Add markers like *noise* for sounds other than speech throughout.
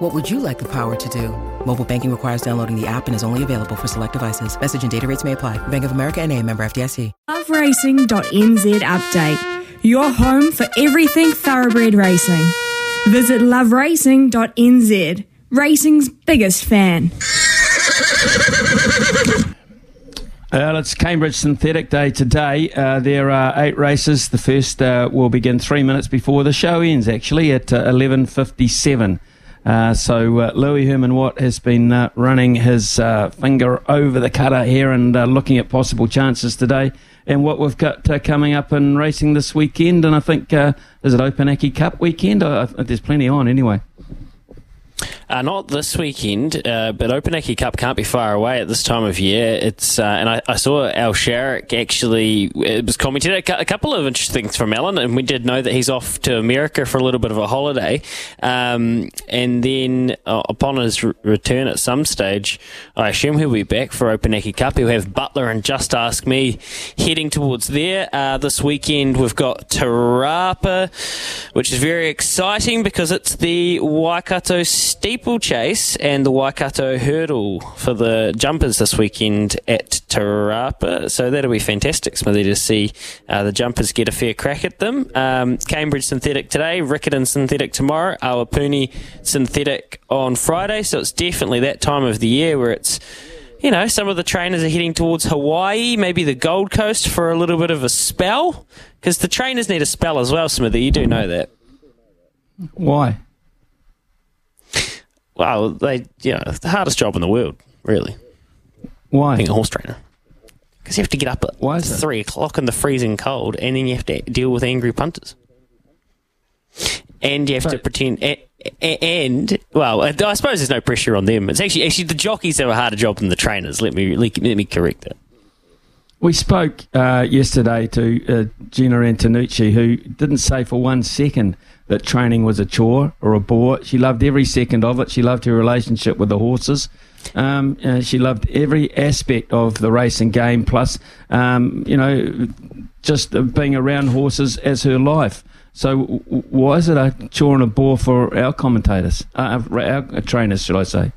What would you like the power to do? Mobile banking requires downloading the app and is only available for select devices. Message and data rates may apply. Bank of America and a member FDIC. loveracing.nz update. Your home for everything thoroughbred racing. Visit loveracing.nz. Racing's biggest fan. Well, it's Cambridge Synthetic Day today. Uh, there are eight races. The first uh, will begin three minutes before the show ends, actually, at uh, 11.57. Uh, so uh, Louis Herman Watt has been uh, running his uh, finger over the cutter here and uh, looking at possible chances today. And what we've got coming up in racing this weekend, and I think is it Opunake Cup weekend? There's plenty on anyway. Uh, not this weekend, uh, but Opunake Cup can't be far away at this time of year. It's uh, and I, I, saw Al Sharrock actually it was commented a, a, couple of interesting things from Alan, and we did know that he's off to America for a little bit of a holiday. Um, and then uh, upon his re- return at some stage, I assume he'll be back for Opunake Cup. He'll have Butler and Just Ask Me heading towards there uh, this weekend. We've got Te Rapa, which is very exciting because it's the Waikato steeplechase and the Waikato hurdle for the jumpers this weekend at Te Rapa. So that'll be fantastic, Smithy, to see uh, the jumpers get a fair crack at them. Um, Cambridge Synthetic today, Riccarton Synthetic tomorrow, Awapuni Synthetic on Friday. So it's definitely that time of the year where it's you know, some of the trainers are heading towards Hawaii, maybe the Gold Coast for a little bit of a spell. Because the trainers need a spell as well, Smithy. You do know that. Why? Well, they, you know, the hardest job in the world, really. Why? Being a horse trainer. Because you have to get up at Why is that? three o'clock in the freezing cold, and then you have to deal with angry punters. And you have to pretend. And, and well, I suppose there's no pressure on them. It's actually actually the jockeys have a harder job than the trainers. Let me let me correct that. We spoke uh, yesterday to uh, Gina Antonucci, who didn't say for one second that training was a chore or a bore. She loved every second of it. She loved her relationship with the horses. Um, uh, she loved every aspect of the racing game, plus, um, you know, just being around horses as her life. So, why is it a chore and a bore for our commentators, uh, our trainers, should I say?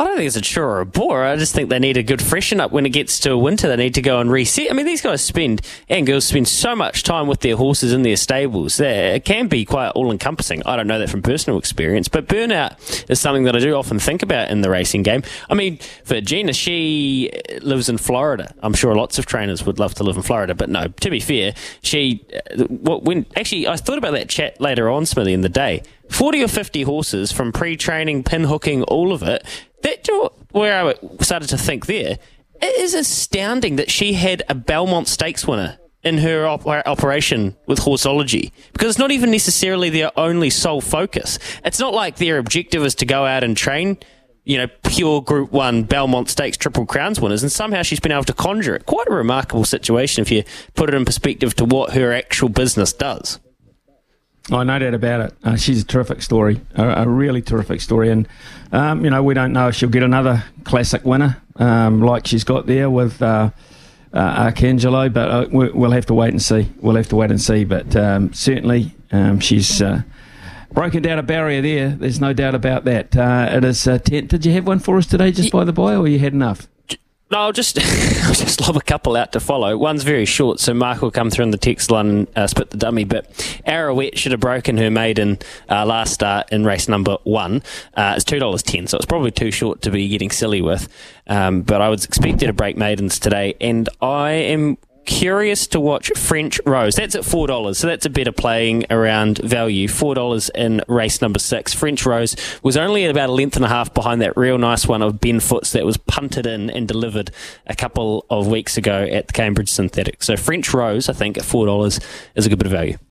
I don't think it's a chore or a bore. I just think they need a good freshen up when it gets to winter. They need to go and reset. I mean, these guys spend and girls spend so much time with their horses in their stables. It can be quite all encompassing. I don't know that from personal experience, but burnout is something that I do often think about in the racing game. I mean, for Gina, she lives in Florida. I'm sure lots of trainers would love to live in Florida, but no. To be fair, she when actually I thought about that chat later on, Smithy, in the day. 40 or 50 horses from pre-training, pin hooking, all of it. That where I started to think there. It is astounding that she had a Belmont Stakes winner in her op- operation with Horseology because it's not even necessarily their only sole focus. It's not like their objective is to go out and train, you know, pure Group One Belmont Stakes Triple Crowns winners, and somehow she's been able to conjure it. Quite a remarkable situation if you put it in perspective to what her actual business does. Oh, no doubt about it. Uh, she's a terrific story, a, a really terrific story. And, um, you know, we don't know if she'll get another classic winner um, like she's got there with uh, uh, Arcangelo, but uh, we, we'll have to wait and see. We'll have to wait and see. But um, certainly um, she's uh, broken down a barrier there. There's no doubt about that. Uh, it is uh, 10. Did you have one for us today, just by the by, or you had enough? No, I'll just *laughs* I'll just lob a couple out to follow. One's very short, so Mark will come through in the text line and uh, spit the dummy. But Arrowette should have broken her maiden uh, last start in race number one. Uh, it's two dollars ten, so it's probably too short to be getting silly with. Um, but I was expected to break maidens today, and I am curious to watch French Rose. That's at four dollars, so that's a better playing around value. Four dollars in race number six. French Rose was only about a length and a half behind that real nice one of Ben Foote's that was punted in and delivered a couple of weeks ago at the Cambridge Synthetic. So French Rose, I think, at four dollars is a good bit of value.